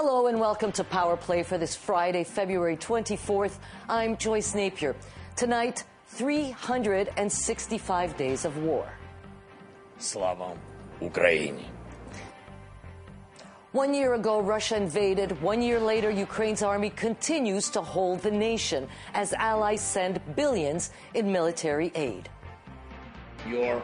Hello and welcome to Power Play for this Friday, February 24th. I'm Joyce Napier. Tonight, 365 days of war. Slava Ukraine. One year ago, Russia invaded. One year later, Ukraine's army continues to hold the nation as allies send billions in military aid. Your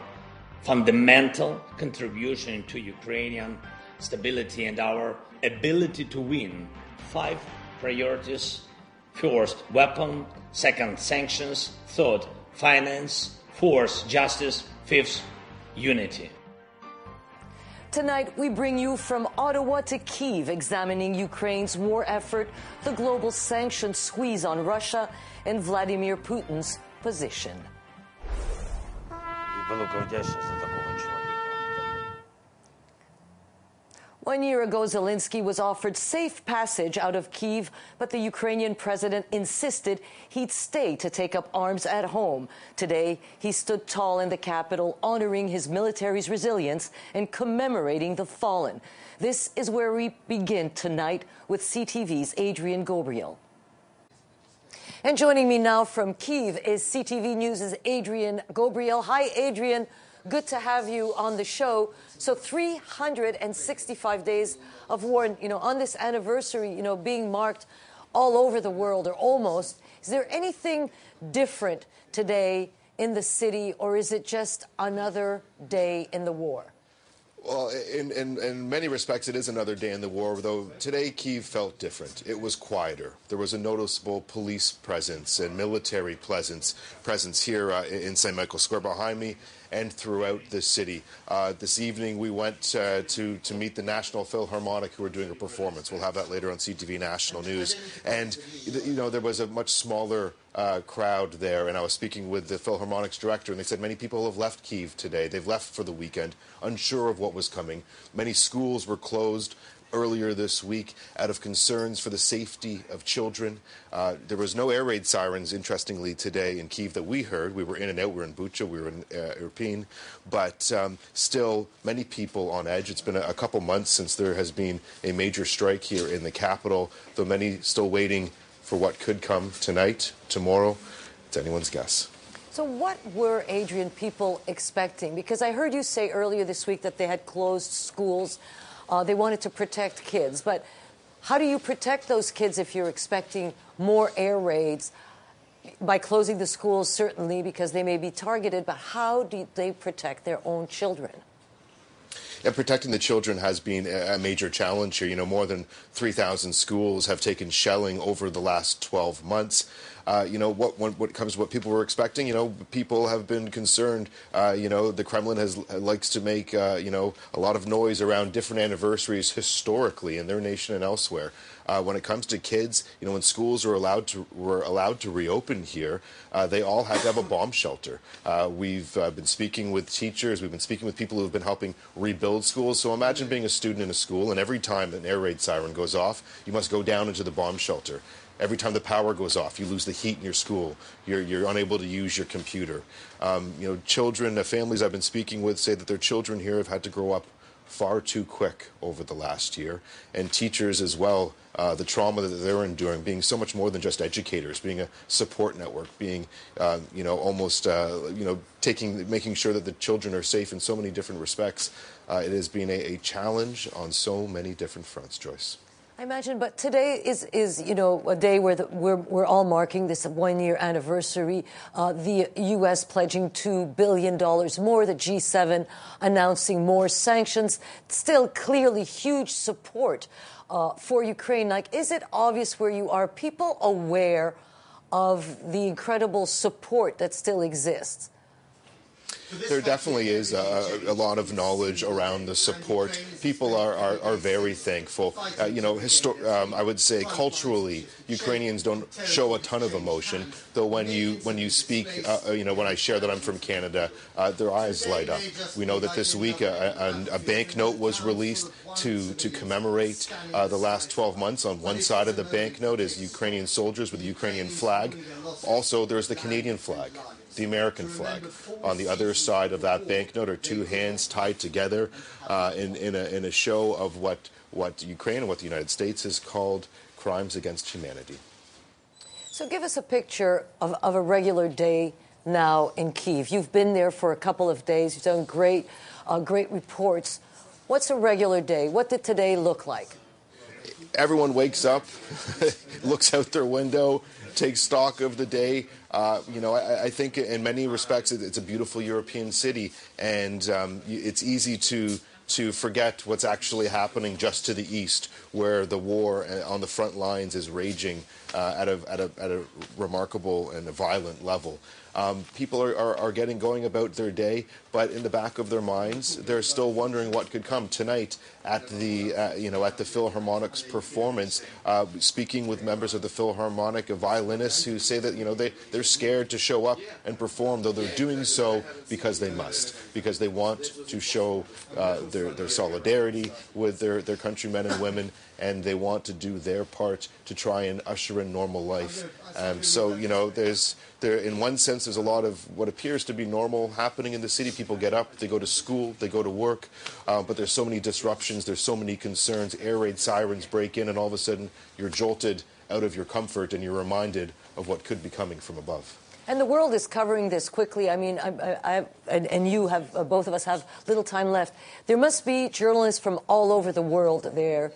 fundamental contribution to Ukrainian stability and our ability to win. Five priorities. First, weapon. Second, sanctions. Third, finance. Fourth, justice. Fifth, unity. Tonight, we bring you from Ottawa to Kiev, examining Ukraine's war effort, the global sanctions squeeze on Russia, and Vladimir Putin's position. One year ago, Zelensky was offered safe passage out of Kiev, but the Ukrainian president insisted he'd stay to take up arms at home. Today, he stood tall in the capital, honoring his military's resilience and commemorating the fallen. This is where we begin tonight with CTV's Adrian Ghobrial. And joining me now from Kiev is CTV News' Adrian Ghobrial. Hi, Adrian. Good to have you on the show. So 365 days of war, and, you know, on this anniversary, you know, being marked all over the world or almost. Is there anything different today in the city, or is it just another day in the war? Well, in, in, in, many respects, it is another day in the war, though today Kiev felt different. It was quieter. There was a noticeable police presence and military presence, presence here uh, in St. Michael Square behind me and throughout the city. Uh, this evening, we went uh, to, to meet the National Philharmonic, who are doing a performance. We'll have that later on CTV National News. And, you know, there was a much smaller uh, crowd there, and I was speaking with the Philharmonic's director, and they said many people have left Kiev today. They've left for the weekend, unsure of what was coming. Many schools were closed earlier this week out of concerns for the safety of children. Uh, there was no air raid sirens, interestingly, today in Kiev that we heard. We were in and out. We were in Bucha, we were in uh, Irpin, but um, still many people on edge. It's been a, a couple months since there has been a major strike here in the capital, though many still waiting for what could come tonight, tomorrow. It's anyone's guess. So, what were, Adrian, people expecting? Because I heard you say earlier this week that they had closed schools. Uh, they wanted to protect kids. But how do you protect those kids if you're expecting more air raids? By closing the schools, certainly, because they may be targeted, but how do they protect their own children? Protecting the children has been a major challenge here. You know, more than 3,000 schools have taken shelling over the last 12 months. Uh, you know, what, what, what comes what people were expecting, you know, people have been concerned. Uh, you know, the Kremlin has likes to make, uh, you know, a lot of noise around different anniversaries historically in their nation and elsewhere. Uh, when it comes to kids, you know, when schools were allowed to were allowed to reopen here, uh, they all had to have a bomb shelter. Uh, we've uh, been speaking with teachers, we've been speaking with people who have been helping rebuild schools. So imagine being a student in a school, and every time an air raid siren goes off, you must go down into the bomb shelter. Every time the power goes off, you lose the heat in your school. You're, you're unable to use your computer. Um, you know, children, families I've been speaking with say that their children here have had to grow up far too quick over the last year, and teachers as well. Uh, the trauma that they're enduring, being so much more than just educators, being a support network, being, uh, you know, almost, uh, you know, taking, making sure that the children are safe in so many different respects. Uh, it has been a, a challenge on so many different fronts, Joyce. I imagine, but today is, is you know, a day where the, we're, we're all marking this one year anniversary. Uh, the U.S. pledging $2 billion more, the G7 announcing more sanctions. Still, clearly, huge support uh, for Ukraine. Like, is it obvious where you are? People aware of the incredible support that still exists? There definitely is a, a, lot of knowledge around the support. People are, are, are very thankful. Uh, you know, um, I would say culturally, Ukrainians don't show a ton of emotion. Though when you when you speak, uh, uh, you know, when I share that I'm from Canada, uh, their eyes light up. We know that this week a, a, a banknote was released to to commemorate uh, the last 12 months. On one side of the banknote is Ukrainian soldiers with the Ukrainian flag. Also, there's the Canadian flag the American flag. On the other side of that banknote are two hands tied together uh, in, in, a, in a show of what, what Ukraine and what the United States has called crimes against humanity. So give us a picture of, of a regular day now in Kiev. You've been there for a couple of days. You've done great, uh, great reports. What's a regular day? What did today look like? Everyone wakes up, looks out their window, takes stock of the day. Uh, you know, I, I, think in many respects it's a beautiful European city, and um, it's easy to to forget what's actually happening just to the east, where the war uh, on the front lines is raging uh, at, a, at, a, at a remarkable and a violent level. Um, people are, are, are, getting going about their day, but in the back of their minds, they're still wondering what could come tonight at the uh, you know at the Philharmonic's performance. Uh, speaking with members of the Philharmonic, violinists who say that you know they they're scared to show up and perform, though they're doing so because they must, because they want to show uh, their their solidarity with their their countrymen and women and they want to do their part to try and usher in normal life. Um, so you know, there's there in one sense there's a lot of what appears to be normal happening in the city. People get up, they go to school, they go to work, uh, but there's so many disruptions, there's so many concerns. Air raid sirens break in, and all of a sudden you're jolted out of your comfort and you're reminded of what could be coming from above. And the world is covering this quickly. I mean, I, I, I, and, you have, uh, both of us have little time left. There must be journalists from all over the world there.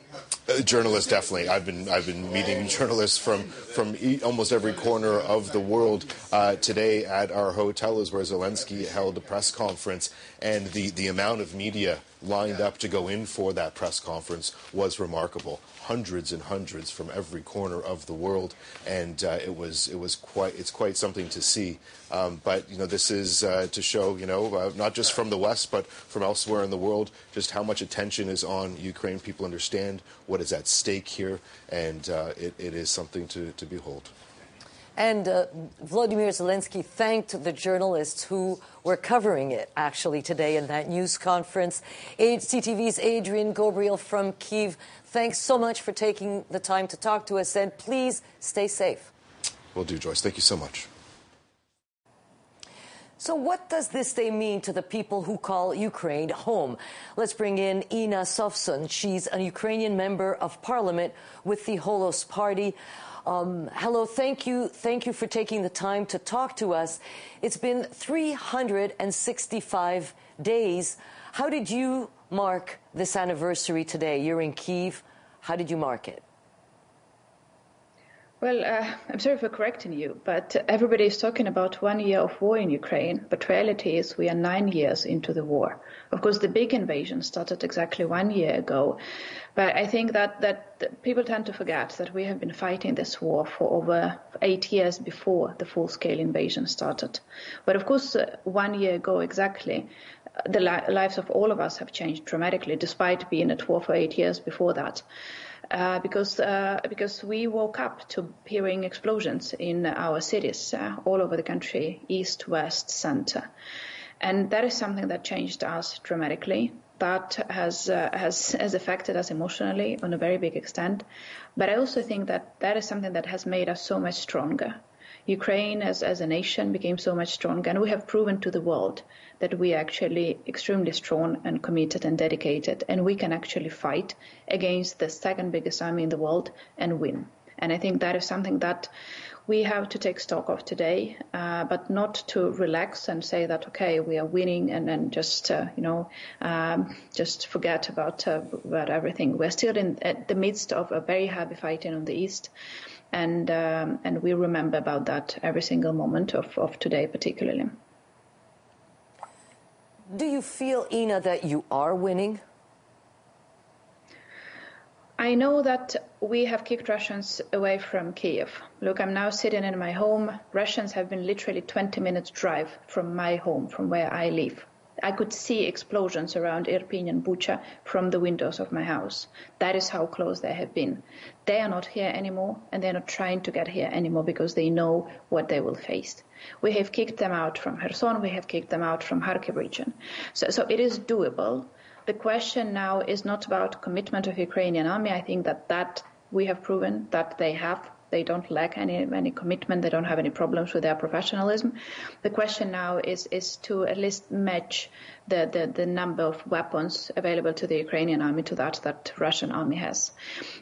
Uh, journalists, definitely. I've been, I've been meeting journalists from, from e- almost every corner of the world. Uh, today at our hotel is where Zelensky held a press conference, and the, the amount of media lined up to go in for that press conference was remarkable. Hundreds and hundreds from every corner of the world, and uh, it was it was quite it's quite something to see. Um, but you know, this is uh, to show you know uh, not just from the West but from elsewhere in the world just how much attention is on Ukraine. People understand what is at stake here, and uh, it, it is something to, to behold. And uh, Vladimir Zelensky thanked the journalists who were covering it actually today in that news conference. CTV's Adrian Ghobrial from Kiev, thanks so much for taking the time to talk to us, and please stay safe. Will do, Joyce. Thank you so much. So, what does this day mean to the people who call Ukraine home? Let's bring in Inna Sovsun. She's a Ukrainian member of parliament with the Holos Party. Um, hello, thank you, thank you for taking the time to talk to us. It's been 365 days. How did you mark this anniversary today? You're in Kiev. How did you mark it? Well, uh, I'm sorry for correcting you, but everybody is talking about one year of war in Ukraine, but reality is we are nine years into the war. Of course, the big invasion started exactly one year ago, but I think that, that people tend to forget that we have been fighting this war for over eight years before the full-scale invasion started. But of course, uh, one year ago exactly, the li- lives of all of us have changed dramatically, despite being at war for eight years before that uh, because uh, because we woke up to hearing explosions in our cities uh, all over the country, east, west, center, and that is something that changed us dramatically. That has uh, has has affected us emotionally on a very big extent, but I also think that that is something that has made us so much stronger. Ukraine as, as a nation became so much stronger, and we have proven to the world that we are actually extremely strong and committed and dedicated, and we can actually fight against the second biggest army in the world and win. And I think that is something that we have to take stock of today, uh, but not to relax and say that okay, we are winning, and then just uh, you know um, just forget about uh, about everything. We're still in the midst of a very heavy fighting on the east, and um, and we remember about that every single moment of, of today, particularly. Do you feel, Inna that you are winning? I know that we have kicked Russians away from Kiev. Look, I'm now sitting in my home. Russians have been literally 20 minutes drive from my home, from where I live. I could see explosions around Irpin and Bucha from the windows of my house. That is how close they have been. They are not here anymore, and they're not trying to get here anymore because they know what they will face. We have kicked them out from Kherson. We have kicked them out from Kharkiv region. So, so it is doable. The question now is not about commitment of Ukrainian army. I think that that we have proven that they have They don't lack any any commitment. They don't have any problems with their professionalism. The question now is is to at least match the, the, the number of weapons available to the Ukrainian army to that that Russian army has.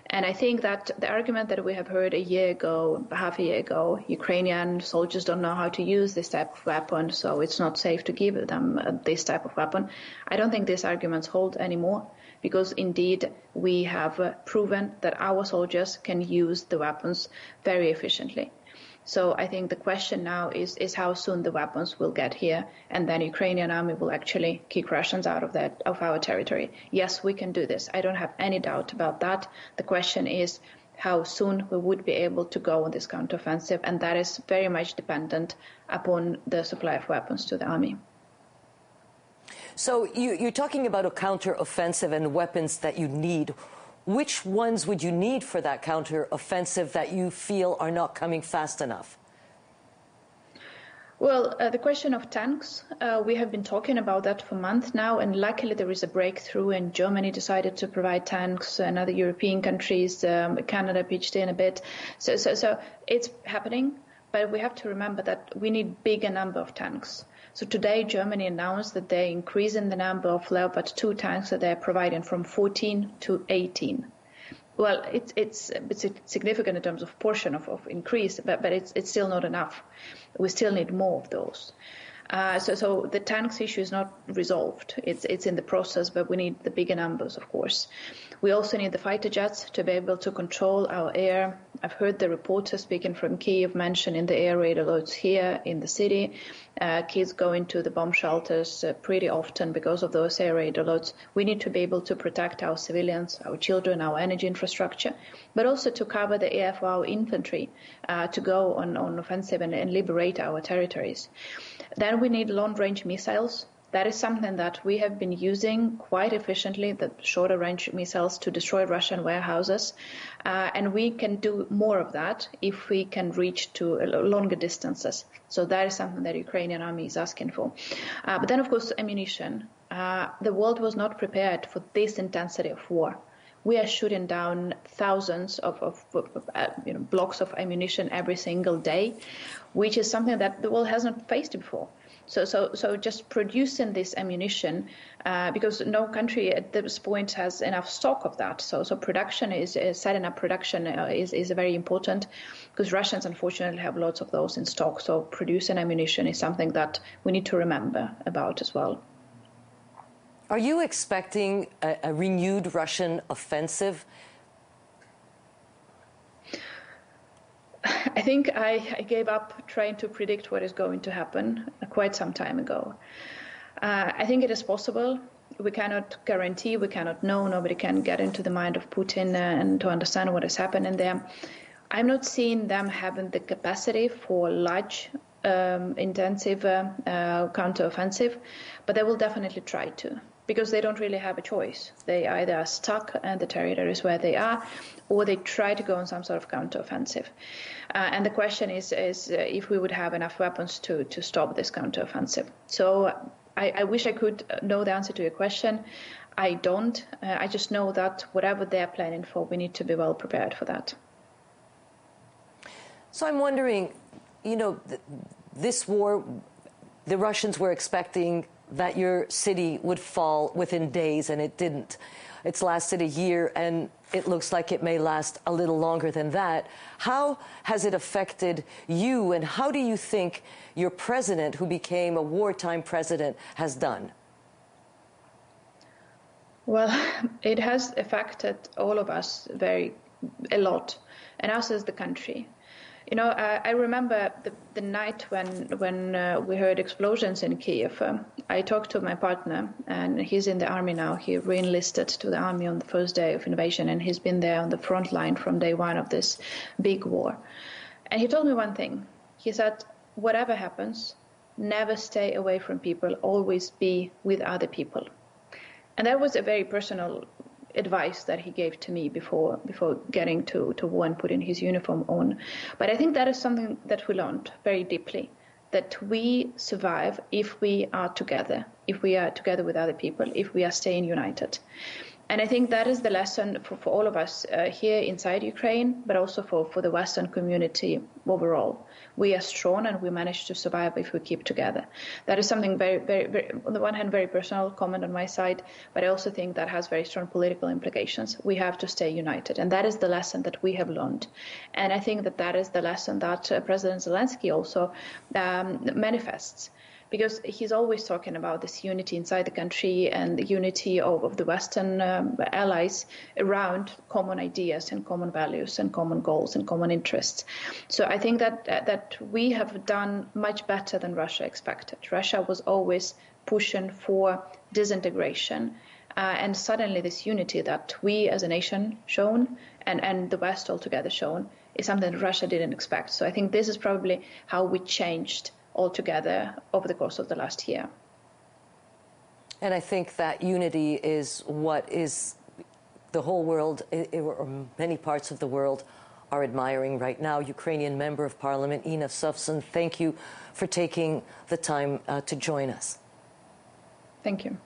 And I think that the argument that we have heard a year ago, half a year ago, Ukrainian soldiers don't know how to use this type of weapon, so it's not safe to give them uh, this type of weapon. I don't think these arguments hold anymore because indeed we have uh, proven that our soldiers can use the weapons very efficiently. So I think the question now is, is how soon the weapons will get here, and then Ukrainian army will actually kick Russians out of that of our territory. Yes, we can do this. I don't have any doubt about that. The question is how soon we would be able to go on this counteroffensive, and that is very much dependent upon the supply of weapons to the army. So you, are talking about a counteroffensive and weapons that you need. Which ones would you need for that counter-offensive that you feel are not coming fast enough? Well, uh, the question of tanks, uh, we have been talking about that for months now, and luckily there is a breakthrough, and Germany decided to provide tanks, and other European countries, um, Canada pitched in a bit. So, so, so it's happening, but we have to remember that we need bigger number of tanks. So today, Germany announced that they're increasing the number of Leopard 2 tanks that they're providing from 14 to 18. Well, it's it's it's significant in terms of portion of, of increase, but but it's it's still not enough. We still need more of those. Uh, so, so the tanks issue is not resolved. It's it's in the process, but we need the bigger numbers, of course. We also need the fighter jets to be able to control our air. I've heard the reporter speaking from Kiev mentioning the air raid alerts here in the city. Uh, kids go into the bomb shelters uh, pretty often because of those air raid alerts. We need to be able to protect our civilians, our children, our energy infrastructure, but also to cover the air for our infantry uh, to go on, on offensive and, and liberate our territories. Then we need long range missiles that is something that we have been using quite efficiently, the shorter range missiles to destroy Russian warehouses. Uh, and we can do more of that if we can reach to longer distances. So that is something that Ukrainian army is asking for. Uh, but then, of course, ammunition. Uh, the world was not prepared for this intensity of war. We are shooting down thousands of, of, of uh, you know, blocks of ammunition every single day, which is something that the world hasn't faced before. So, so, so just producing this ammunition, uh, because no country at this point has enough stock of that. So, so production is, is setting up production uh, is is very important, because Russians unfortunately have lots of those in stock. So, producing ammunition is something that we need to remember about as well. Are you expecting a, a renewed Russian offensive? I think I, I, gave up trying to predict what is going to happen quite some time ago. Uh, I think it is possible. We cannot guarantee, we cannot know, nobody can get into the mind of Putin and to understand what is happening there. I'm not seeing them having the capacity for large, um, intensive uh, uh, counteroffensive, but they will definitely try to because they don't really have a choice. They either are stuck in the territories where they are, or they try to go on some sort of counteroffensive. Uh, and the question is, is uh, if we would have enough weapons to, to stop this counteroffensive. So I, I wish I could know the answer to your question. I don't. Uh, I just know that whatever they're planning for, we need to be well prepared for that. So I'm wondering, you know, th- this war, the Russians were expecting that your city would fall within days, and it didn't. It's lasted a year, and it looks like it may last a little longer than that. How has it affected you, and how do you think your president, who became a wartime president, has done? Well, it has affected all of us very a lot, and us as the country. You know, I, remember the, the, night when when uh, we heard explosions in Kiev. Uh, I talked to my partner, and he's in the army now. He re-enlisted to the army on the first day of invasion, and he's been there on the front line from day one of this big war. And he told me one thing. He said, "Whatever happens, never stay away from people. Always be with other people." And that was a very personal advice that he gave to me before before getting to, to war and putting his uniform on. But I think that is something that we learned very deeply that we survive if we are together, if we are together with other people, if we are staying united. And I think that is the lesson for, for all of us uh, here inside Ukraine, but also for, for the Western community overall. We are strong and we manage to survive if we keep together. That is something very, very, very, on the one hand, very personal comment on my side, but I also think that has very strong political implications. We have to stay united. And that is the lesson that we have learned. And I think that that is the lesson that uh, President Zelensky also um, manifests because he's always talking about this unity inside the country and the unity of, of the Western um, allies around common ideas and common values and common goals and common interests. So I think that that we have done much better than Russia expected. Russia was always pushing for disintegration. Uh, and suddenly, this unity that we as a nation shown and, and the West altogether shown is something that Russia didn't expect. So I think this is probably how we changed altogether over the course of the last year. And I think that unity is what is the whole world, or many parts of the world, are admiring right now. Ukrainian Member of Parliament Inna Sovsun, thank you for taking the time uh, to join us. Thank you.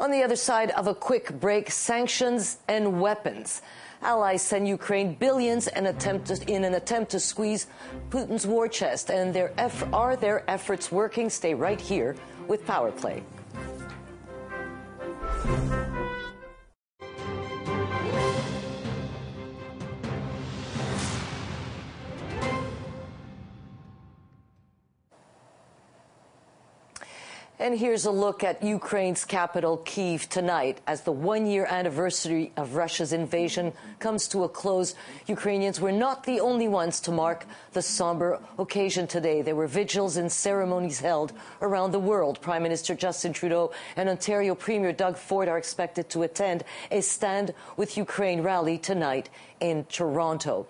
On the other side of a quick break, sanctions and weapons. Allies send Ukraine billions in, to, in an attempt to squeeze Putin's war chest. And their are their efforts working? Stay right here with Power Play. And here's a look at Ukraine's capital, Kiev, tonight. As the one year anniversary of Russia's invasion comes to a close, Ukrainians were not the only ones to mark the somber occasion today. There were vigils and ceremonies held around the world. Prime Minister Justin Trudeau and Ontario Premier Doug Ford are expected to attend a Stand with Ukraine rally tonight in Toronto.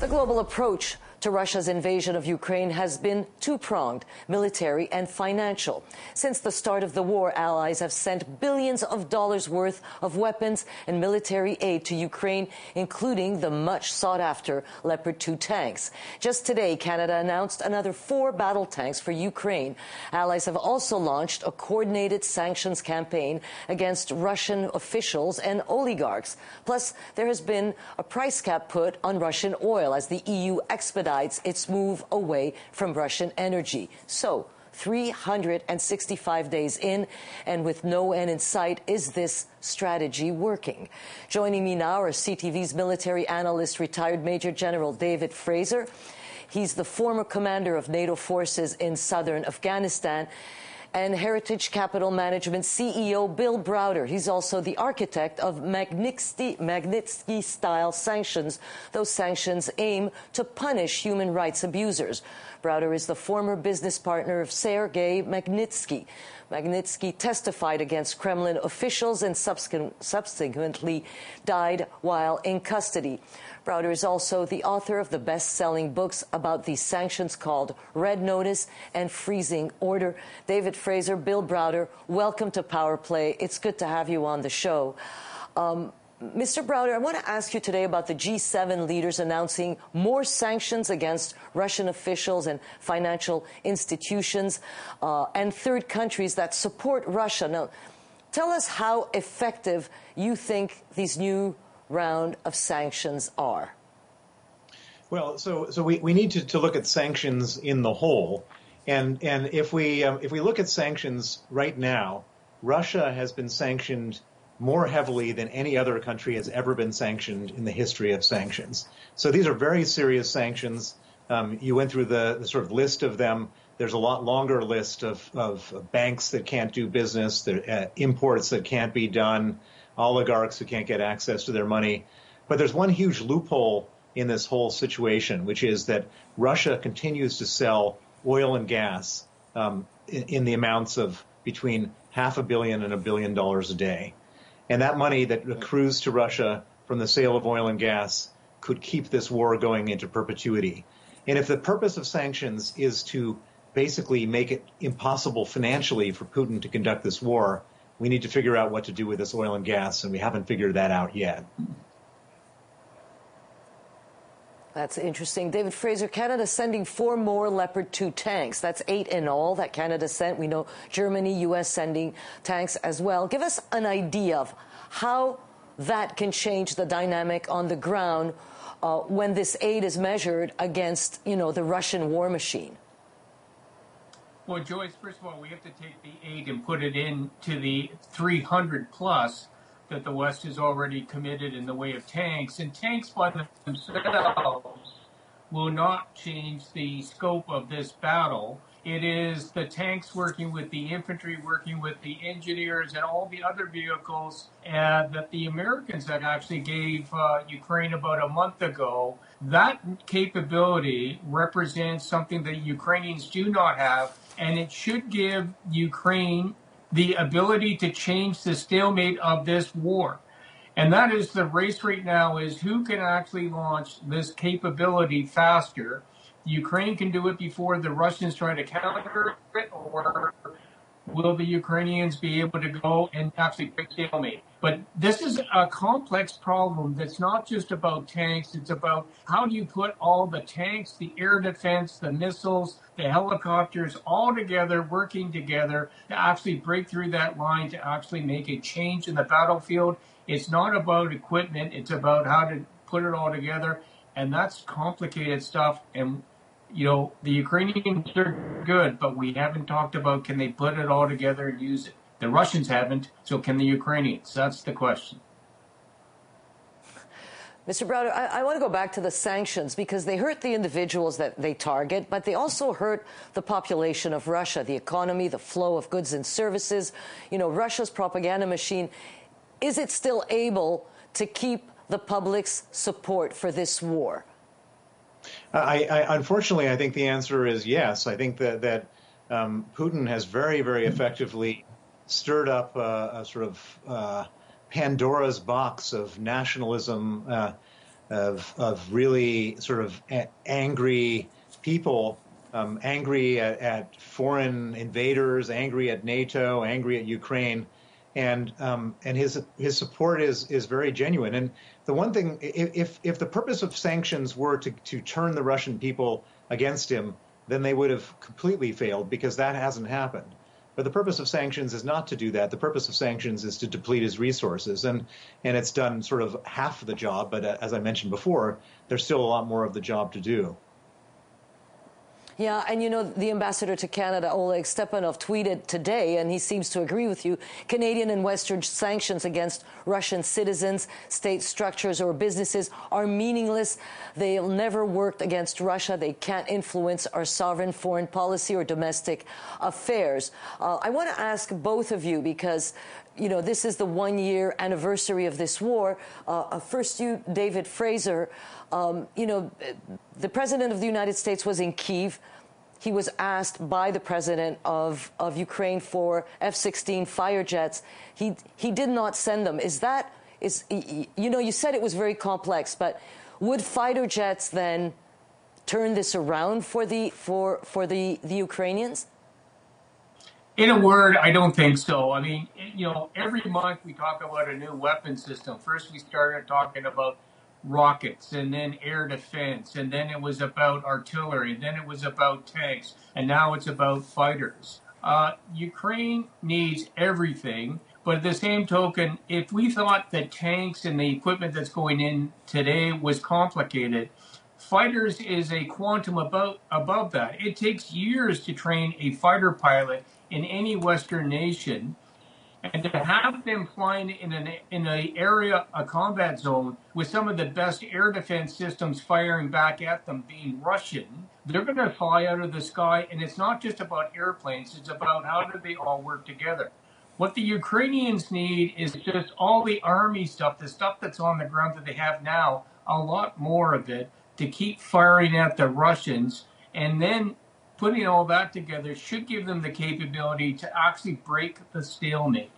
The global approach to Russia's invasion of Ukraine has been two pronged military and financial. Since the start of the war, allies have sent billions of dollars worth of weapons and military aid to Ukraine, including the much sought after Leopard 2 tanks. Just today, Canada announced another four battle tanks for Ukraine. Allies have also launched a coordinated sanctions campaign against Russian officials and oligarchs. Plus, there has been a price cap put on Russian oil as the EU expedites its move away from Russian energy. So, 365 days in, and with no end in sight, is this strategy working? Joining me now are CTV's military analyst, retired Major General David Fraser. He's the former commander of NATO forces in southern Afghanistan and Hermitage Capital Management CEO Bill Browder. He's also the architect of Magnitsky style sanctions. Those sanctions aim to punish human rights abusers. Browder is the former business partner of Sergei Magnitsky. Magnitsky testified against Kremlin officials and subsequently died while in custody. Browder is also the author of the best selling books about these sanctions called Red Notice and Freezing Order. David Fraser, Bill Browder, welcome to Power Play. It's good to have you on the show. Um, Mr. Browder, I want to ask you today about the G7 leaders announcing more sanctions against Russian officials and financial institutions uh, and third countries that support Russia. Now, tell us how effective you think these new round of sanctions are? Well, so so we, we need to, to look at sanctions in the whole, and and if we um, if we look at sanctions right now, Russia has been sanctioned more heavily than any other country has ever been sanctioned in the history of sanctions. So these are very serious sanctions. Um, you went through the, the, sort of list of them. There's a lot longer list of, of banks that can't do business, there, uh, imports that can't be done, oligarchs who can't get access to their money. But there's one huge loophole in this whole situation, which is that Russia continues to sell oil and gas um, in, in, the amounts of between half a billion and a billion dollars a day. And that money that accrues to Russia from the sale of oil and gas could keep this war going into perpetuity. And if the purpose of sanctions is to basically make it impossible financially for Putin to conduct this war, we need to figure out what to do with this oil and gas, and we haven't figured that out yet. That's interesting. David Fraser, Canada sending four more Leopard 2 tanks. That's eight in all that Canada sent. We know Germany, U.S. sending tanks as well. Give us an idea of how that can change the dynamic on the ground uh, when this aid is measured against, you know, the Russian war machine. Well, Joyce, first of all, we have to take the eight and put it into the 300 plus that the West has already committed in the way of tanks. And tanks by themselves will not change the scope of this battle. It is the tanks working with the infantry, working with the engineers, and all the other vehicles uh, that the Americans had actually gave uh, Ukraine about a month ago. That capability represents something that Ukrainians do not have, and it should give Ukraine the ability to change the stalemate of this war. And that is the race right now is who can actually launch this capability faster. Ukraine can do it before the Russians try to counter it, or will the Ukrainians be able to go and actually break stalemate? But this is a complex problem that's not just about tanks. It's about how do you put all the tanks, the air defense, the missiles, the helicopters all together, working together to actually break through that line, to actually make a change in the battlefield. It's not about equipment. It's about how to put it all together. And that's complicated stuff. And you know, the Ukrainians are good, but we haven't talked about can they put it all together and use it. The Russians haven't, so can the Ukrainians? That's the question. Mr. Browder, I, I, want to go back to the sanctions because they hurt the individuals that they target, but they also hurt the population of Russia, the economy, the flow of goods and services. You know, Russia's propaganda machine, is it still able to keep the public's support for this war? I, I, unfortunately, I think the answer is yes. I think that that um, Putin has very, very effectively stirred up a, a sort of uh, Pandora's box of nationalism, uh, of, of really sort of a- angry people, um, angry at, at, foreign invaders, angry at NATO, angry at Ukraine, and um, and his his support is is very genuine. And the one thing, if if the purpose of sanctions were to to turn the Russian people against him, then they would have completely failed because that hasn't happened. But the purpose of sanctions is not to do that. The purpose of sanctions is to deplete his resources, and and it's done sort of half of the job. But uh, as I mentioned before, there's still a lot more of the job to do. Yeah, and you know, the ambassador to Canada, Oleg Stepanov, tweeted today, and he seems to agree with you Canadian and Western sanctions against Russian citizens, state structures, or businesses are meaningless. They'll never work against Russia. They can't influence our sovereign foreign policy or domestic affairs. Uh, I want to ask both of you because you know, this is the one year anniversary of this war. Uh, uh first, you, David Fraser, um, you know, the president of the United States was in Kiev. He was asked by the president of, of Ukraine for F 16 fighter jets. He, he did not send them. Is that, is, you know, you said it was very complex, but would fighter jets then turn this around for the, for, for the, the Ukrainians? In a word, I don't think so. I mean, you know, every month we talk about a new weapon system. First, we started talking about rockets and then air defense and then it was about artillery and then it was about tanks and now it's about fighters. Uh, ukraine needs everything but at the same token if we thought that tanks and the equipment that's going in today was complicated fighters is a quantum above, above that. It takes years to train a fighter pilot in any western nation and to have them flying in an in an area, a combat zone with some of the best air defense systems firing back at them, being Russian, they're going to fly out of the sky. And it's not just about airplanes; it's about how do they all work together. What the Ukrainians need is just all the army stuff, the stuff that's on the ground that they have now, a lot more of it to keep firing at the Russians, and then putting all that together should give them the capability to actually break the stalemate.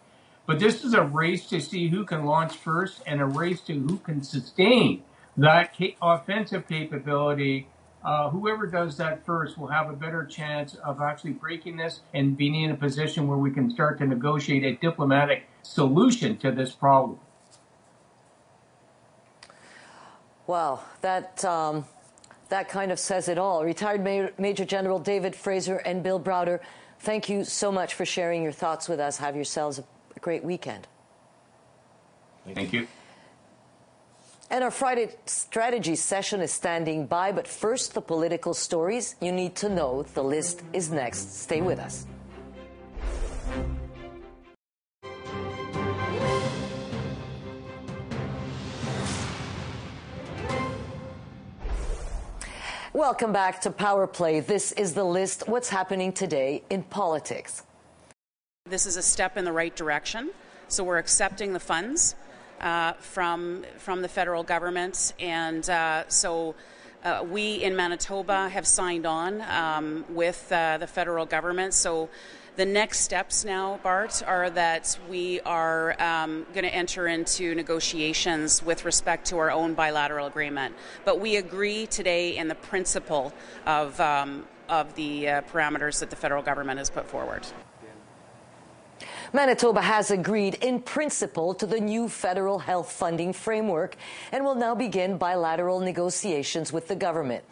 But this is a race to see who can launch first and a race to who can sustain that offensive capability. Uh, whoever does that first will have a better chance of actually breaking this and being in a position where we can start to negotiate a diplomatic solution to this problem. Well, that um, That kind of says it all. Retired Major General David Fraser and Bill Browder, thank you so much for sharing your thoughts with us. Have yourselves a great weekend. Thank you. And our Friday strategy session is standing by, but first, the political stories you need to know. The list is next. Stay with us. Welcome back to Power Play. This is the list. What's happening today in politics? This is a step in the right direction. So we're accepting the funds uh, from from the federal government, and uh, so. Uh, we in Manitoba have signed on um, with uh, the federal government. So the next steps now, Bart, are that we are um, going to enter into negotiations with respect to our own bilateral agreement. But we agree today in the principle of, um, of the uh, parameters that the federal government has put forward. Manitoba has agreed in principle to the new federal health funding framework and will now begin bilateral negotiations with the government.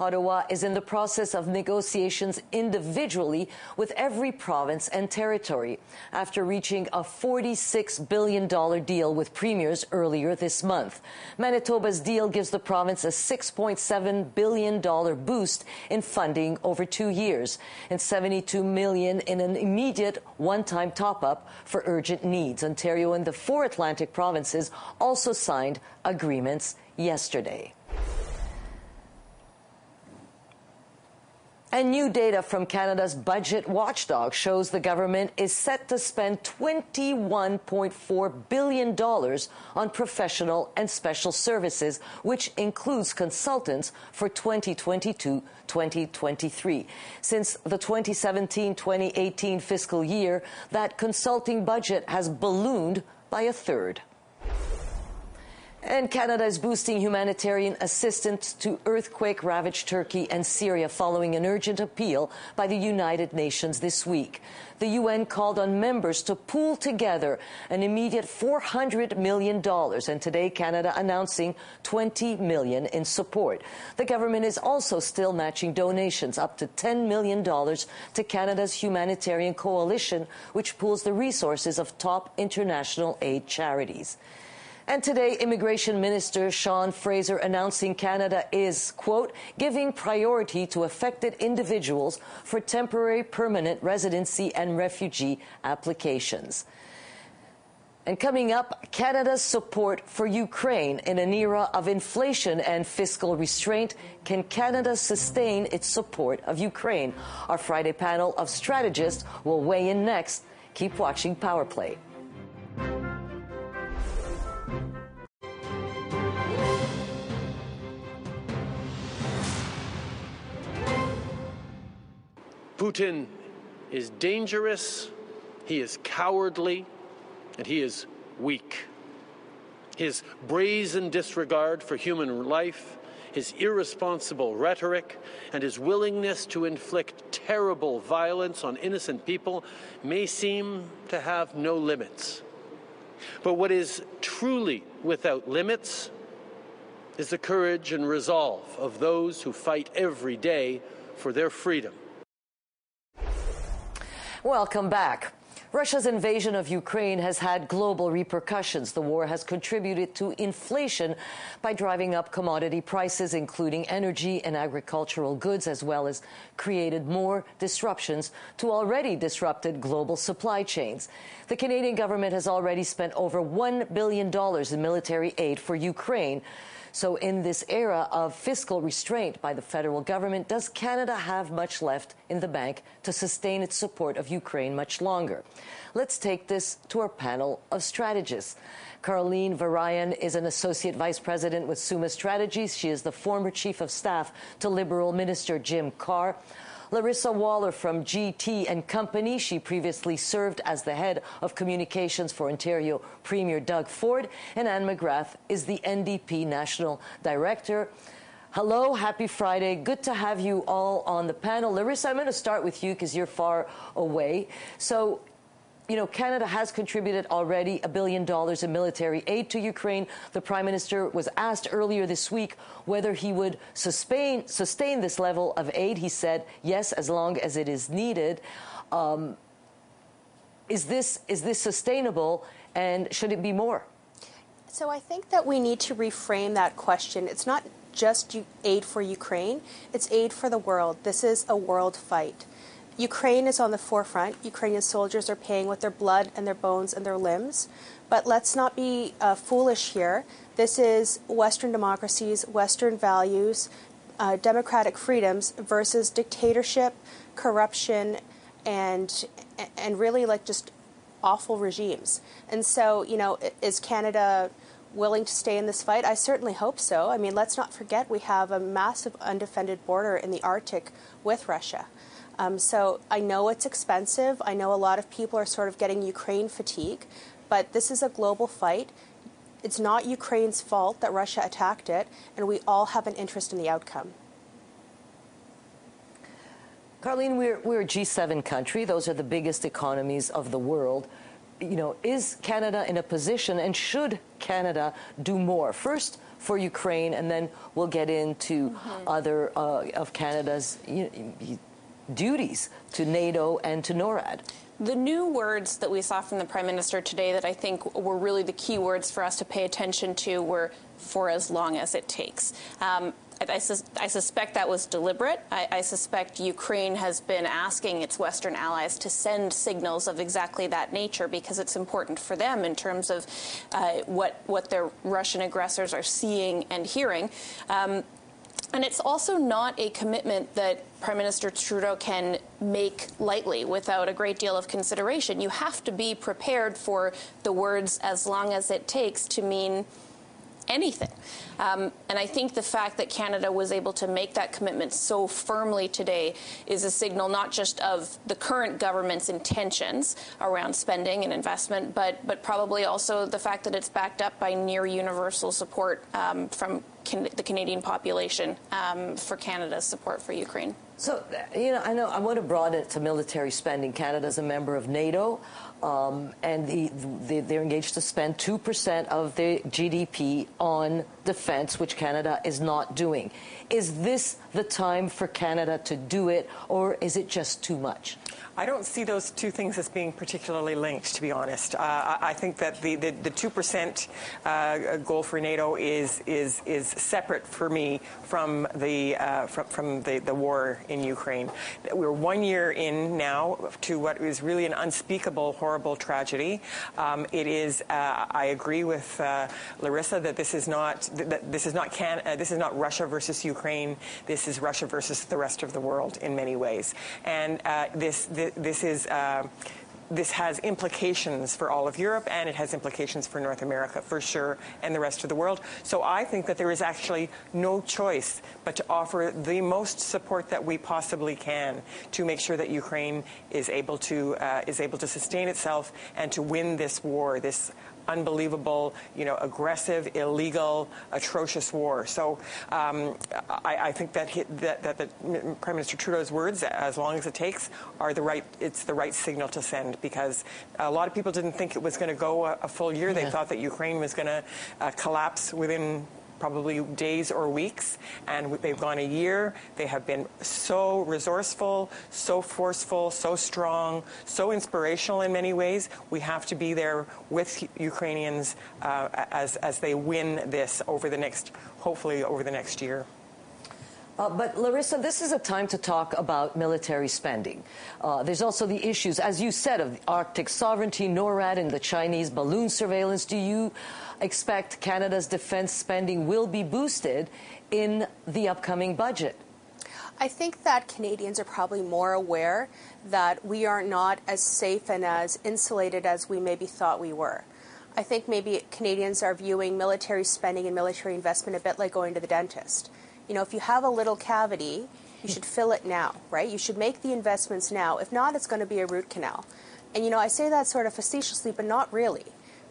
Ottawa is in the process of negotiations individually with every province and territory after reaching a $46 billion deal with premiers earlier this month. Manitoba's deal gives the province a $6.7 billion boost in funding over two years and 72 million in an immediate one-time top-up for urgent needs. Ontario and the four Atlantic provinces also signed agreements yesterday. And new data from Canada's budget watchdog shows the government is set to spend $21.4 billion on professional and special services, which includes consultants for 2022 2023. Since the 2017 2018 fiscal year, that consulting budget has ballooned by a third. And Canada is boosting humanitarian assistance to earthquake ravaged Turkey and Syria following an urgent appeal by the United Nations this week. The UN called on members to pool together an immediate $400 million, and today Canada announcing 20 million in support. The government is also still matching donations up to $10 million to Canada's humanitarian coalition, which pools the resources of top international aid charities. And today, Immigration Minister Sean Fraser announcing Canada is, quote, giving priority to affected individuals for temporary permanent residency and refugee applications. And coming up, Canada's support for Ukraine in an era of inflation and fiscal restraint. Can Canada sustain its support of Ukraine? Our Friday panel of strategists will weigh in next. Keep watching Power Play. Putin is dangerous, he is cowardly, and he is weak. His brazen disregard for human life, his irresponsible rhetoric, and his willingness to inflict terrible violence on innocent people may seem to have no limits. But what is truly without limits is the courage and resolve of those who fight every day for their freedom. Welcome back. Russia's invasion of Ukraine has had global repercussions. The war has contributed to inflation by driving up commodity prices, including energy and agricultural goods, as well as created more disruptions to already disrupted global supply chains. The Canadian government has already spent over $1 billion in military aid for Ukraine. So, in this era of fiscal restraint by the federal government, does Canada have much left in the bank to sustain its support of Ukraine much longer? Let's take this to our panel of strategists. Caroline Varian is an associate vice president with Summa Strategies. She is the former chief of staff to Liberal Minister Jim Carr. Laryssa Waler from GT and Company. She previously served as the head of communications for Ontario Premier Doug Ford. And Anne McGrath is the NDP National Director. Hello, happy Friday. Good to have you all on the panel. Laryssa, I'm going to start with you because you're far away. So, you know, Canada has contributed already a billion dollars in military aid to Ukraine. The prime minister was asked earlier this week whether he would sustain sustain this level of aid. He said yes, as long as it is needed. Um, is this is this sustainable, and should it be more? So I think that we need to reframe that question. It's not just aid for Ukraine; it's aid for the world. This is a world fight. Ukraine is on the forefront. Ukrainian soldiers are paying with their blood and their bones and their limbs. But let's not be uh, foolish here. This is Western democracies, Western values, uh, democratic freedoms versus dictatorship, corruption, and and really like just awful regimes. And so, you know, is Canada willing to stay in this fight? I certainly hope so. I mean, let's not forget we have a massive undefended border in the Arctic with Russia. Um, so I know it's expensive. I know a lot of people are sort of getting Ukraine fatigue, but this is a global fight. It's not Ukraine's fault that Russia attacked it, and we all have an interest in the outcome. Karlene, we're, we're a G7 country. Those are the biggest economies of the world. You know, is Canada in a position, and should Canada do more? First, for Ukraine, and then we'll get into mm-hmm. other uh, of Canada's you, duties to NATO and to NORAD. The new words that we saw from the Prime Minister today that I think were really the key words for us to pay attention to were for as long as it takes. Um, I, sus- I, suspect that was deliberate. I, I, suspect Ukraine has been asking its Western allies to send signals of exactly that nature because it's important for them in terms of uh, what what their Russian aggressors are seeing and hearing. Um, and it's also not a commitment that Prime Minister Trudeau can make lightly without a great deal of consideration. You have to be prepared for the words as long as it takes to mean anything. Um, and I think the fact that Canada was able to make that commitment so firmly today is a signal not just of the current government's intentions around spending and investment, but but probably also the fact that it's backed up by near universal support um, from can- the Canadian population um, for Canada's support for Ukraine. So, you know, I know I want to broaden it to military spending. Canada Canada's a member of NATO, um, and the, the, they're engaged to spend 2% of their GDP on defense, which Canada is not doing. Is this the time for Canada to do it, or is it just too much? I don't see those two things as being particularly linked, to be honest. Uh, I think that the, the, the 2% uh, goal for NATO is, is, is separate for me from the, uh, from, from the, the war in Ukraine. We're one year in now to what is really an unspeakable, horrible tragedy. Um, it is, uh, I agree with uh, Laryssa that this is not, that this is not, Can- uh, this is not Russia versus Ukraine. This is Russia versus the rest of the world in many ways. And this, this this is. Uh, this has implications for all of Europe and it has implications for North America for sure and the rest of the world. So I think that there is actually no choice but to offer the most support that we possibly can to make sure that Ukraine is able to uh, is able to sustain itself and to win this war, this unbelievable, you know, aggressive, illegal, atrocious war. So um, I, I, think that, he, that, that the Prime Minister Trudeau's words, as long as it takes, are the right. It's the right signal to send because a lot of people didn't think it was going to go a, a, full year. Yeah. They thought that Ukraine was going to uh, collapse within probably days or weeks, and they've gone a year. They have been so resourceful, so forceful, so strong, so inspirational in many ways. We have to be there with Ukrainians uh, as, as they win this over the next, hopefully, over the next year. Uh, but Laryssa, this is a time to talk about military spending. Uh, there's also the issues, as you said, of Arctic sovereignty, NORAD, and the Chinese balloon surveillance. Do you expect Canada's defense spending will be boosted in the upcoming budget? I think that Canadians are probably more aware that we are not as safe and as insulated as we maybe thought we were. I think maybe Canadians are viewing military spending and military investment a bit like going to the dentist. You know, if you have a little cavity, you should fill it now, right? You should make the investments now. If not, it's going to be a root canal. And you know, I say that sort of facetiously, but not really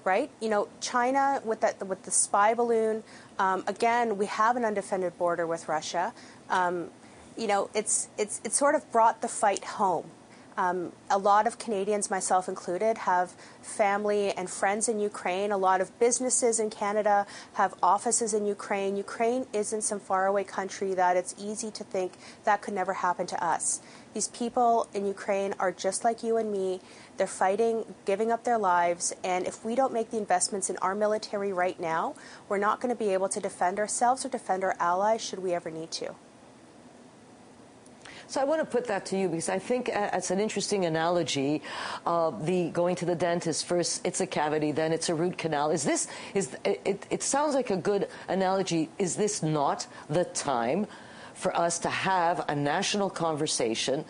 right? You know, China with that with the spy balloon. Um, again, we have an undefended border with Russia. Um, you know, it's it's it's sort of brought the fight home. Um, a lot of Canadians, myself included, have family and friends in Ukraine. A lot of businesses in Canada have offices in Ukraine. Ukraine isn't some faraway country that it's easy to think that could never happen to us. These people in Ukraine are just like you and me. They're fighting, giving up their lives, and if we don't make the investments in our military right now, we're not going to be able to defend ourselves or defend our allies should we ever need to. So I want to put that to you because I think uh, it's an interesting analogy. Uh, the going to the dentist first, it's a cavity, then it's a root canal. Is this is it, it sounds like a good analogy? Is this not the time for us to have a national conversation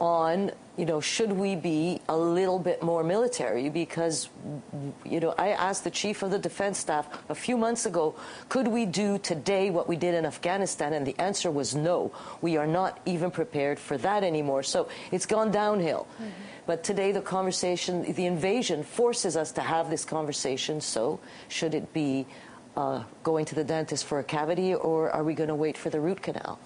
on you know, should we be a little bit more military? Because, you know, I asked the chief of the defense staff a few months ago, could we do today what we did in Afghanistan? And the answer was no. We are not even prepared for that anymore. So it's gone downhill. Mm-hmm. But today, the conversation, the invasion forces us to have this conversation. So, should it be uh, going to the dentist for a cavity, or are we going to wait for the root canal?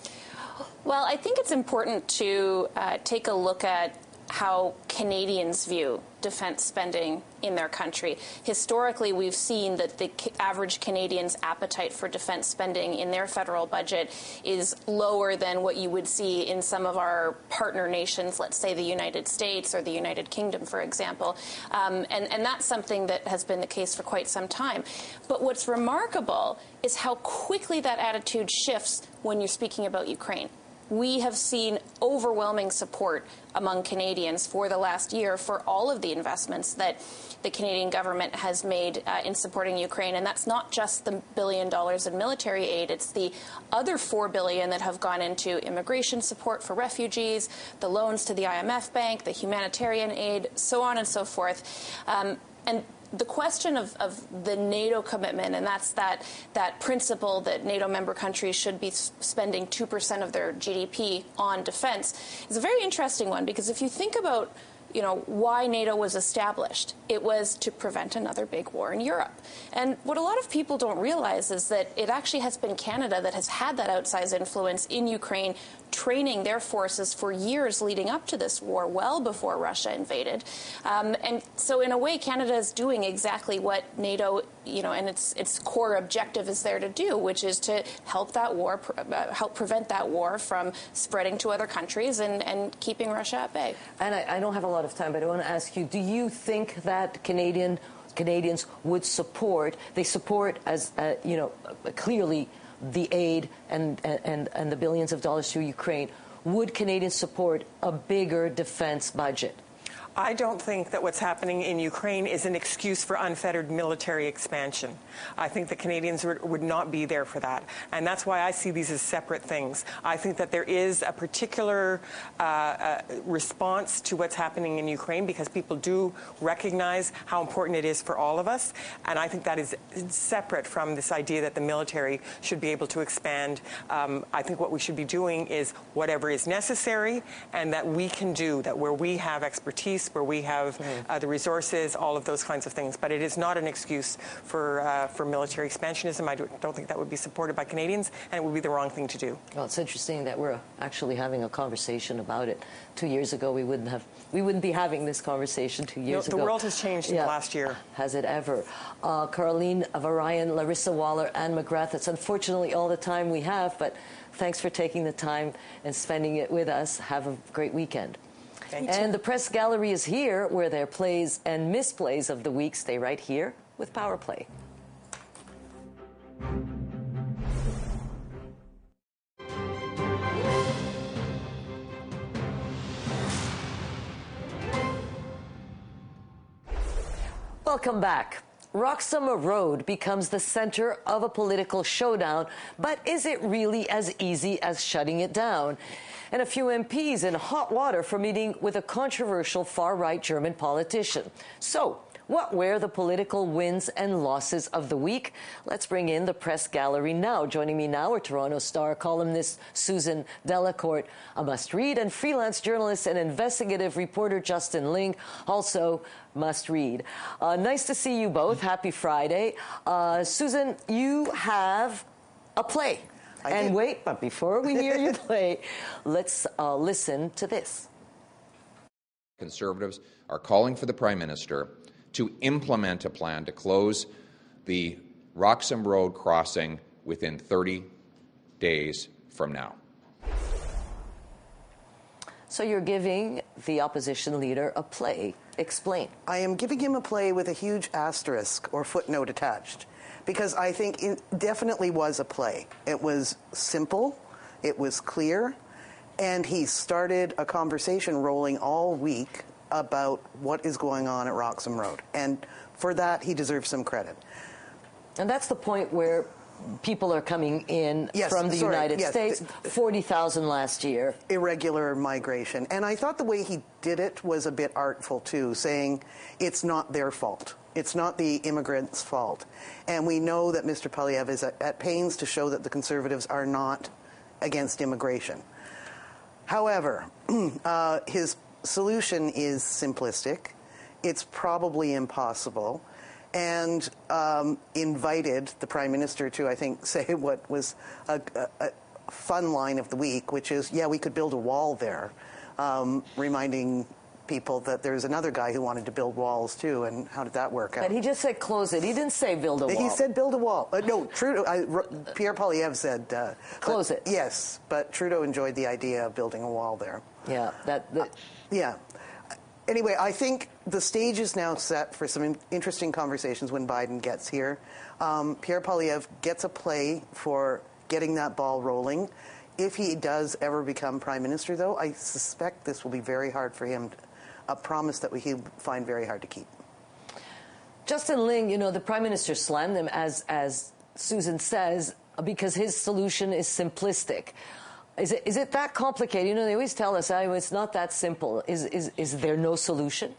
Well, I think it's important to uh, take a look at how Canadians view defense spending in their country. Historically, we've seen that the average Canadian's appetite for defense spending in their federal budget is lower than what you would see in some of our partner nations, let's say the United States or the United Kingdom, for example. Um, and, and that's something that has been the case for quite some time. But what's remarkable is how quickly that attitude shifts when you're speaking about Ukraine we have seen overwhelming support among Canadians for the last year for all of the investments that the Canadian government has made uh, in supporting Ukraine. And that's not just the billion dollars in military aid, it's the other four billion that have gone into immigration support for refugees, the loans to the IMF Bank, the humanitarian aid, so on and so forth. Um, and the question of, of the NATO commitment, and that's that, that principle that NATO member countries should be spending 2% of their GDP on defense, is a very interesting one because if you think about you know, why NATO was established. It was to prevent another big war in Europe. And what a lot of people don't realize is that it actually has been Canada that has had that outsized influence in Ukraine, training their forces for years leading up to this war, well before Russia invaded. Um, and so, in a way, Canada is doing exactly what NATO, you know, and its its core objective is there to do, which is to help that war, uh, help prevent that war from spreading to other countries and, and keeping Russia at bay. And I, I don't have a lot of time, but I want to ask you: Do you think that Canadian Canadians would support? They support as uh, you know clearly the aid and, and, and the billions of dollars to Ukraine. Would Canadians support a bigger defense budget? I don't think that what's happening in Ukraine is an excuse for unfettered military expansion. I think the Canadians would, not be there for that. And that's why I see these as separate things. I think that there is a particular uh, uh, response to what's happening in Ukraine because people do recognize how important it is for all of us. And I think that is separate from this idea that the military should be able to expand. Um, I think what we should be doing is whatever is necessary and that we can do, that where we have expertise where we have mm. uh, the resources, all of those kinds of things. But it is not an excuse for uh, for military expansionism. I don't think that would be supported by Canadians, and it would be the wrong thing to do. Well, it's interesting that we're actually having a conversation about it. Two years ago, we wouldn't have we wouldn't be having this conversation two years no, the ago. The world has changed yeah. in the last year. Has it ever? Uh, Caroline Varian, Laryssa Waler, Anne McGrath. It's unfortunately all the time we have, but thanks for taking the time and spending it with us. Have a great weekend. And the press gallery is here where their plays and misplays of the week stay right here with Power Play. Welcome back. Roxham Road becomes the center of a political showdown, but is it really as easy as shutting it down? and a few MPs in hot water for meeting with a controversial far right German politician. So, what were the political wins and losses of the week? Let's bring in the press gallery now. Joining me now are Toronto Star columnist Susan Delacourt, a must read, and freelance journalist and investigative reporter Justin Ling, also must read. Uh, nice to see you both. Happy Friday. Uh, Susan, you have a play I and did. wait, but before we hear you play, let's uh, listen to this. Conservatives are calling for the Prime Minister to implement a plan to close the Roxham Road crossing within 30 days from now. So you're giving the opposition leader a play. Explain. I am giving him a play with a huge asterisk or footnote attached because I think it definitely was a play. It was simple, it was clear, and he started a conversation rolling all week about what is going on at Roxham Road. And for that, he deserves some credit. And that's the point where people are coming in Yes, from the sorry, United yes. States. 40,000 last year. Irregular migration. And I thought the way he did it was a bit artful, too, saying it's not their fault. It's not the immigrants' fault. And we know that Mr. Poilievre is at, at pains to show that the Conservatives are not against immigration. However, uh, his solution is simplistic. It's probably impossible. And um, invited the Prime Minister to, I think, say what was a, a, a fun line of the week, which is, yeah, we could build a wall there, um, reminding people that there's another guy who wanted to build walls too, and how did that work out? But he just said close it. He didn't say build a wall. He said build a wall. Uh, no, Trudeau. I, R- Pierre Poilievre said uh, Close but- it. Yes, but Trudeau enjoyed the idea of building a wall there. Yeah, that. that Yeah. Anyway, I think the stage is now set for some in- interesting conversations when Biden gets here. Um, Pierre Poilievre gets a play for getting that ball rolling. If he does ever become prime minister, though, I suspect this will be very hard for him. A promise that he'll find very hard to keep. Justin Ling, you know, the prime minister slammed him as as Susan says because his solution is simplistic. Is it is it that complicated? You know, they always tell us, "Oh, it's not that simple." Is is is there no solution?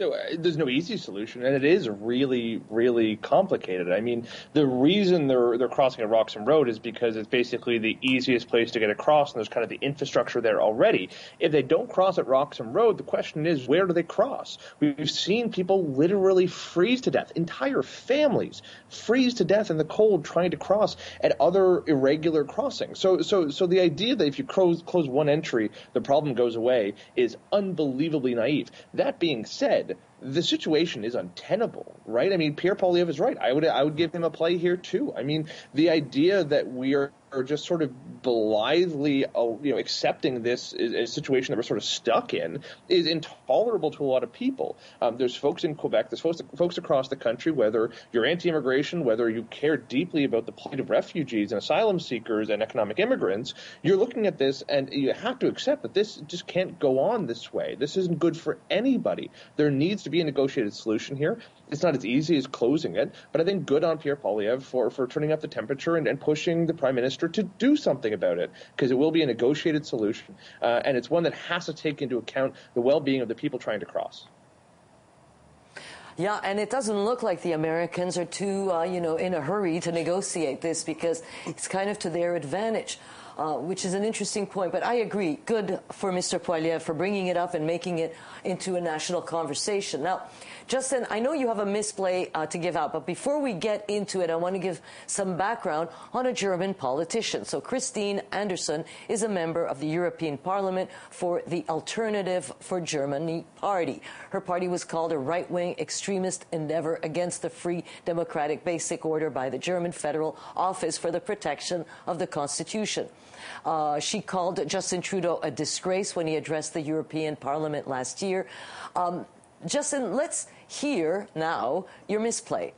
Uh, there's no easy solution, and it is really, really complicated. I mean, the reason they're they're crossing at Roxham Road is because it's basically the easiest place to get across, and there's kind of the infrastructure there already. If they don't cross at Roxham Road, the question is, where do they cross? We've seen people literally freeze to death, entire families freeze to death in the cold trying to cross at other irregular crossings. So, so, so the idea that if you close close one entry, the problem goes away is unbelievably naive. That being said head the situation is untenable, right? I mean, Pierre Poilievre is right. I would I would give him a play here too. I mean, the idea that we are, are just sort of blithely, uh, you know, accepting this situation that we're sort of stuck in is intolerable to a lot of people. Um, there's folks in Quebec, there's folks, folks across the country, whether you're anti-immigration, whether you care deeply about the plight of refugees and asylum seekers and economic immigrants, you're looking at this and you have to accept that this just can't go on this way. This isn't good for anybody. There needs to be a negotiated solution here. It's not as easy as closing it, but I think good on Pierre Poilievre for, for turning up the temperature and, and pushing the prime minister to do something about it because it will be a negotiated solution. Uh, and it's one that has to take into account the well being of the people trying to cross. Yeah, and it doesn't look like the Americans are too, uh, you know, in a hurry to negotiate this because it's kind of to their advantage. Uh, which is an interesting point, but I agree. Good for Mr. Poilievre for bringing it up and making it into a national conversation. Now, Justin, I know you have a misplay uh, to give out, but before we get into it, I want to give some background on a German politician. So, Christine Anderson is a member of the European Parliament for the Alternative for Germany party. Her party was called a right wing extremist endeavor against the free democratic basic order by the German Federal Office for the Protection of the Constitution. Uh, she called Justin Trudeau a disgrace when he addressed the European Parliament last year. Um, Justin, let's hear now your misplay.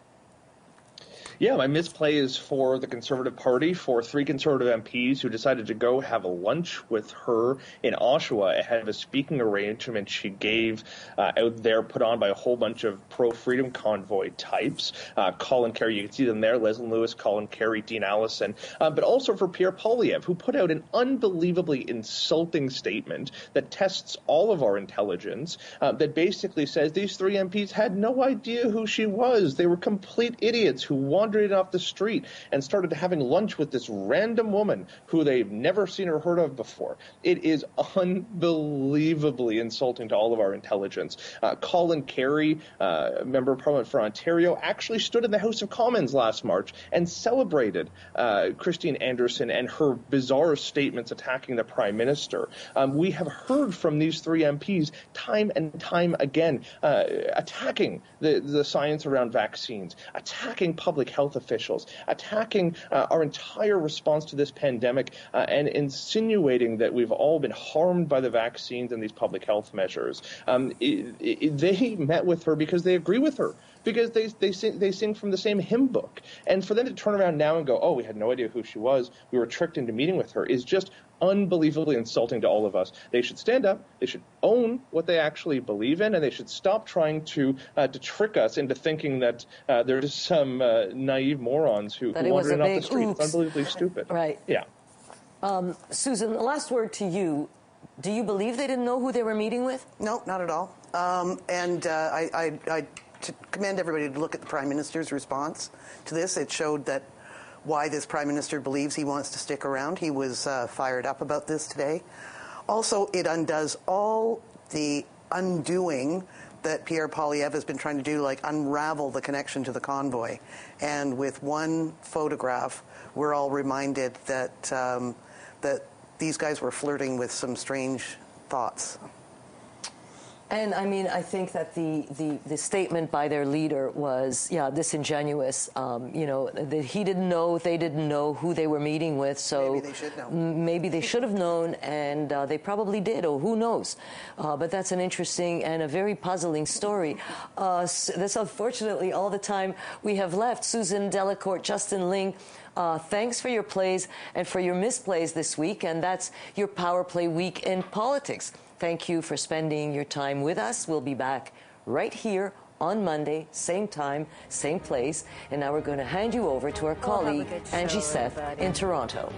Yeah, my misplay is for the Conservative Party, for three Conservative MPs who decided to go have a lunch with her in Oshawa ahead of a speaking arrangement she gave uh, out there, put on by a whole bunch of pro freedom convoy types. Uh, Colin Carrie, you can see them there Leslyn Lewis, Colin Carrie, Dean Allison, uh, but also for Pierre Poilievre, who put out an unbelievably insulting statement that tests all of our intelligence, uh, that basically says these three MPs had no idea who she was. They were complete idiots who wanted wandered in off the street and started having lunch with this random woman who they've never seen or heard of before. It is unbelievably insulting to all of our intelligence. Uh, Colin Carrie, uh, member of Parliament for Ontario, actually stood in the House of Commons last March and celebrated uh, Christine Anderson and her bizarre statements attacking the Prime Minister. Um, we have heard from these three MPs time and time again uh, attacking the, the science around vaccines, attacking public health officials, attacking uh, our entire response to this pandemic, uh, and insinuating that we've all been harmed by the vaccines and these public health measures. Um, it, it, they met with her because they agree with her because they they sing, they sing from the same hymn book. And for them to turn around now and go, "Oh, we had no idea who she was. We were tricked into meeting with her," is just unbelievably insulting to all of us. They should stand up. They should own what they actually believe in, and they should stop trying to uh, to trick us into thinking that uh, they're just some uh, naive morons who, who wander in off the street. Oops. It's unbelievably stupid. Right. Yeah. Um, Susan, the last word to you. Do you believe they didn't know who they were meeting with? No, not at all. Um, and uh, I, I, I to commend everybody to look at the Prime Minister's response to this. It showed that why this Prime Minister believes he wants to stick around. He was uh, fired up about this today. Also, it undoes all the undoing that Pierre Poilievre has been trying to do, like unravel the connection to the convoy. And with one photograph, we're all reminded that um, that these guys were flirting with some strange thoughts. And I mean, I think that the, the, the statement by their leader was, yeah, disingenuous. Um, you know, that he didn't know, they didn't know who they were meeting with. So maybe they should know. Maybe they should have known, and uh, they probably did, or who knows. Uh, but that's an interesting and a very puzzling story. Uh, so that's unfortunately all the time we have left. Susan Delacourt, Justin Ling. Uh, thanks for your plays and for your misplays this week, and that's your Power Play week in politics. Thank you for spending your time with us. We'll be back right here on Monday, same time, same place. And now we're going to hand you over to our colleague, Angie Seth, in Toronto.